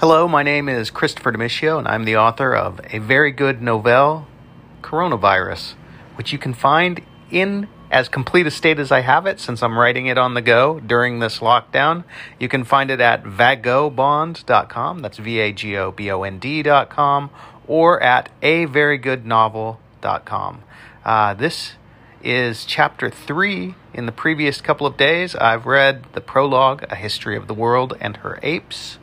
Hello, my name is Christopher Demiscio, and I'm the author of a very good novelle, Coronavirus, which you can find in as complete a state as I have it since I'm writing it on the go during this lockdown. You can find it at vagobond.com, that's V A G O B O N D.com, or at averygoodnovel.com. Uh, this is chapter three. In the previous couple of days, I've read the prologue, A History of the World and Her Apes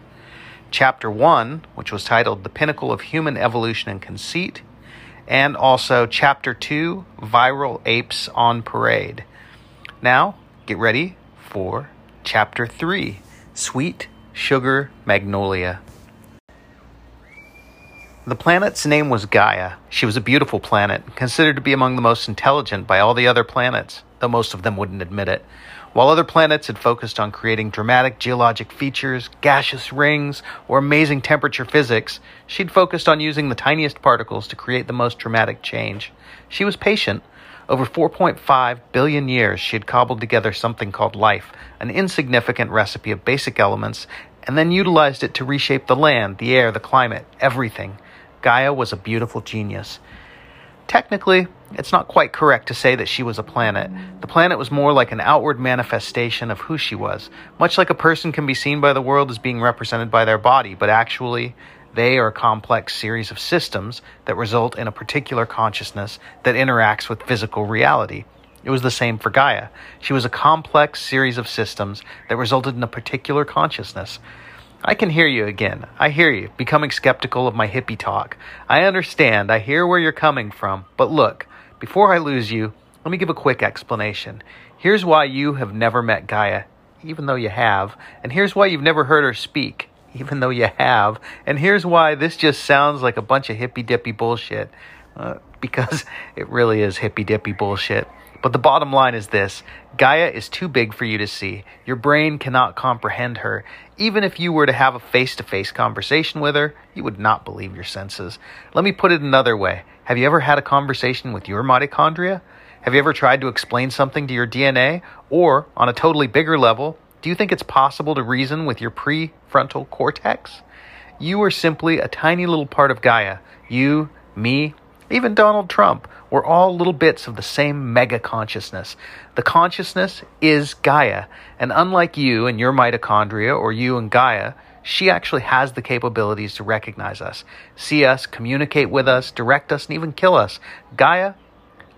chapter 1, which was titled The Pinnacle of Human Evolution and Conceit, and also chapter 2, Viral Apes on Parade. Now, get ready for chapter 3, Sweet Sugar Magnolia. The planet's name was Gaia. She was a beautiful planet, considered to be among the most intelligent by all the other planets, though most of them wouldn't admit it. While other planets had focused on creating dramatic geologic features, gaseous rings, or amazing temperature physics, she'd focused on using the tiniest particles to create the most dramatic change. She was patient. Over 4.5 billion years, she had cobbled together something called life, an insignificant recipe of basic elements, and then utilized it to reshape the land, the air, the climate, everything. Gaia was a beautiful genius. Technically, it's not quite correct to say that she was a planet. The planet was more like an outward manifestation of who she was, much like a person can be seen by the world as being represented by their body, but actually, they are a complex series of systems that result in a particular consciousness that interacts with physical reality. It was the same for Gaia. She was a complex series of systems that resulted in a particular consciousness. I can hear you again. I hear you, becoming skeptical of my hippie talk. I understand. I hear where you're coming from. But look, before I lose you, let me give a quick explanation. Here's why you have never met Gaia, even though you have. And here's why you've never heard her speak, even though you have. And here's why this just sounds like a bunch of hippy dippy bullshit. Uh, because it really is hippy dippy bullshit. But the bottom line is this Gaia is too big for you to see. Your brain cannot comprehend her. Even if you were to have a face to face conversation with her, you would not believe your senses. Let me put it another way Have you ever had a conversation with your mitochondria? Have you ever tried to explain something to your DNA? Or, on a totally bigger level, do you think it's possible to reason with your prefrontal cortex? You are simply a tiny little part of Gaia. You, me, even Donald Trump, we're all little bits of the same mega consciousness. The consciousness is Gaia, and unlike you and your mitochondria or you and Gaia, she actually has the capabilities to recognize us, see us, communicate with us, direct us, and even kill us. Gaia,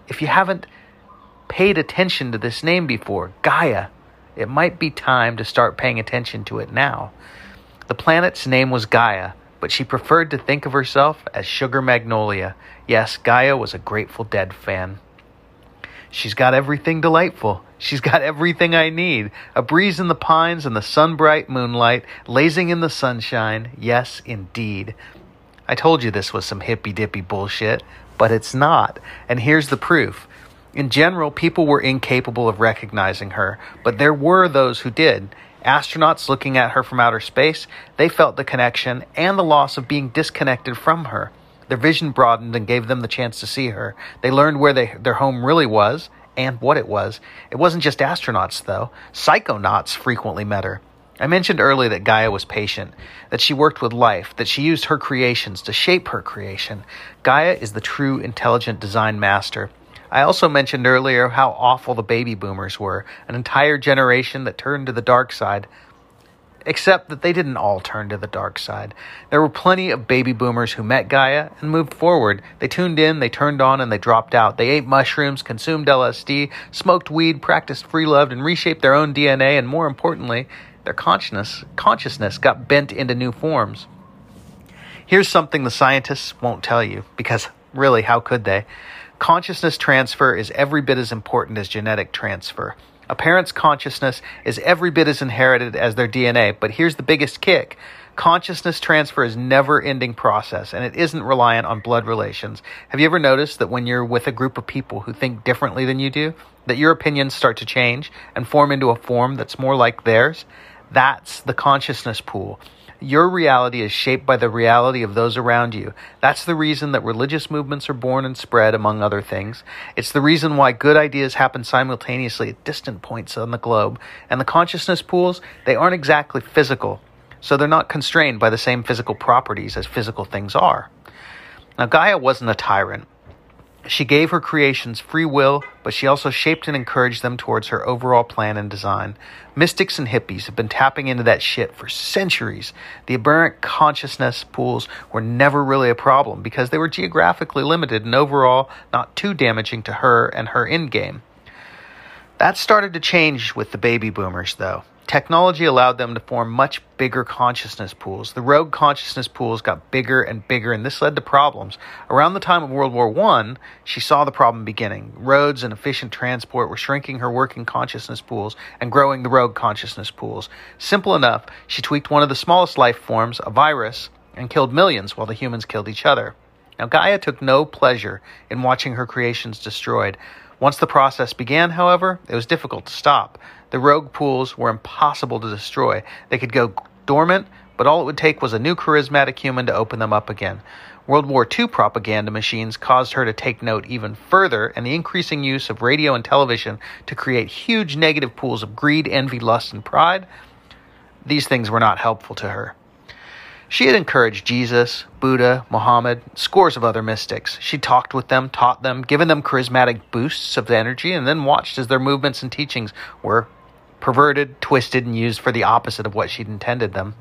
if you haven't paid attention to this name before, Gaia, it might be time to start paying attention to it now. The planet's name was Gaia, but she preferred to think of herself as Sugar Magnolia. Yes, Gaia was a Grateful Dead fan. She's got everything delightful. She's got everything I need. A breeze in the pines and the sunbright moonlight, lazing in the sunshine. Yes, indeed. I told you this was some hippy dippy bullshit, but it's not. And here's the proof. In general, people were incapable of recognizing her, but there were those who did. Astronauts looking at her from outer space, they felt the connection and the loss of being disconnected from her. Their vision broadened and gave them the chance to see her. They learned where they, their home really was and what it was. It wasn't just astronauts, though. Psychonauts frequently met her. I mentioned earlier that Gaia was patient, that she worked with life, that she used her creations to shape her creation. Gaia is the true intelligent design master. I also mentioned earlier how awful the baby boomers were, an entire generation that turned to the dark side. Except that they didn't all turn to the dark side. There were plenty of baby boomers who met Gaia and moved forward. They tuned in, they turned on, and they dropped out. They ate mushrooms, consumed LSD, smoked weed, practiced free love, and reshaped their own DNA, and more importantly, their consciousness, consciousness got bent into new forms. Here's something the scientists won't tell you, because really, how could they? Consciousness transfer is every bit as important as genetic transfer. A parent's consciousness is every bit as inherited as their DNA, but here's the biggest kick. Consciousness transfer is never ending process and it isn't reliant on blood relations. Have you ever noticed that when you're with a group of people who think differently than you do, that your opinions start to change and form into a form that's more like theirs? That's the consciousness pool. Your reality is shaped by the reality of those around you. That's the reason that religious movements are born and spread, among other things. It's the reason why good ideas happen simultaneously at distant points on the globe. And the consciousness pools, they aren't exactly physical. so they're not constrained by the same physical properties as physical things are. Now, Gaia wasn't a tyrant. She gave her creations free will, but she also shaped and encouraged them towards her overall plan and design. Mystics and hippies have been tapping into that shit for centuries. The aberrant consciousness pools were never really a problem because they were geographically limited and overall not too damaging to her and her endgame. That started to change with the baby boomers, though. Technology allowed them to form much bigger consciousness pools. The rogue consciousness pools got bigger and bigger, and this led to problems. Around the time of World War I, she saw the problem beginning. Roads and efficient transport were shrinking her working consciousness pools and growing the rogue consciousness pools. Simple enough, she tweaked one of the smallest life forms, a virus, and killed millions while the humans killed each other. Now, Gaia took no pleasure in watching her creations destroyed. Once the process began, however, it was difficult to stop. The rogue pools were impossible to destroy. They could go dormant, but all it would take was a new charismatic human to open them up again. World War II propaganda machines caused her to take note even further, and the increasing use of radio and television to create huge negative pools of greed, envy, lust, and pride. These things were not helpful to her. She had encouraged Jesus, Buddha, Muhammad, scores of other mystics. She talked with them, taught them, given them charismatic boosts of energy, and then watched as their movements and teachings were perverted, twisted, and used for the opposite of what she'd intended them.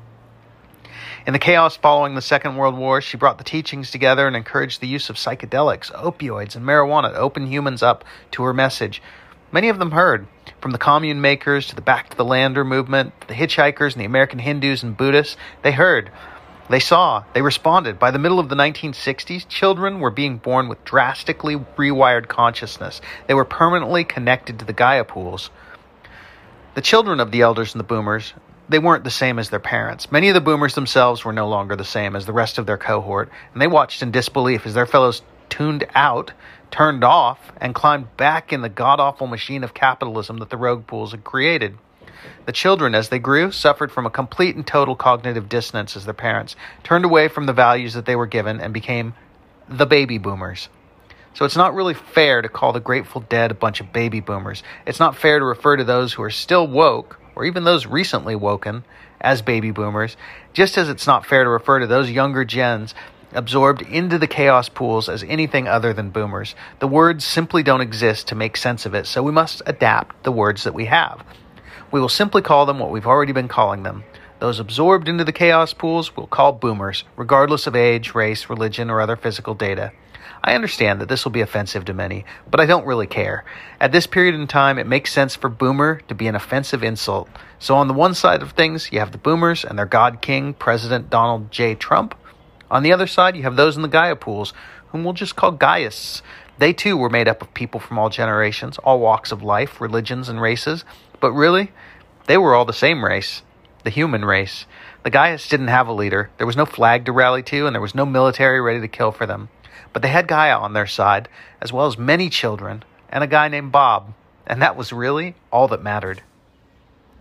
In the chaos following the Second World War, she brought the teachings together and encouraged the use of psychedelics, opioids, and marijuana to open humans up to her message. Many of them heard, from the commune makers to the Back to the Lander movement, the hitchhikers and the American Hindus and Buddhists. They heard. They saw, they responded. By the middle of the 1960s, children were being born with drastically rewired consciousness. They were permanently connected to the Gaia pools. The children of the elders and the boomers, they weren't the same as their parents. Many of the boomers themselves were no longer the same as the rest of their cohort, and they watched in disbelief as their fellows tuned out, turned off, and climbed back in the god awful machine of capitalism that the rogue pools had created. The children, as they grew, suffered from a complete and total cognitive dissonance as their parents turned away from the values that they were given and became the baby boomers. So it's not really fair to call the Grateful Dead a bunch of baby boomers. It's not fair to refer to those who are still woke, or even those recently woken, as baby boomers, just as it's not fair to refer to those younger gens absorbed into the chaos pools as anything other than boomers. The words simply don't exist to make sense of it, so we must adapt the words that we have. We will simply call them what we've already been calling them. Those absorbed into the chaos pools we'll call boomers, regardless of age, race, religion, or other physical data. I understand that this will be offensive to many, but I don't really care. At this period in time, it makes sense for boomer to be an offensive insult. So, on the one side of things, you have the boomers and their God King, President Donald J. Trump. On the other side, you have those in the Gaia pools, whom we'll just call Gaiists. They too were made up of people from all generations, all walks of life, religions, and races. But really, they were all the same race the human race. The Gaiists didn't have a leader. There was no flag to rally to, and there was no military ready to kill for them. But they had Gaia on their side, as well as many children, and a guy named Bob. And that was really all that mattered.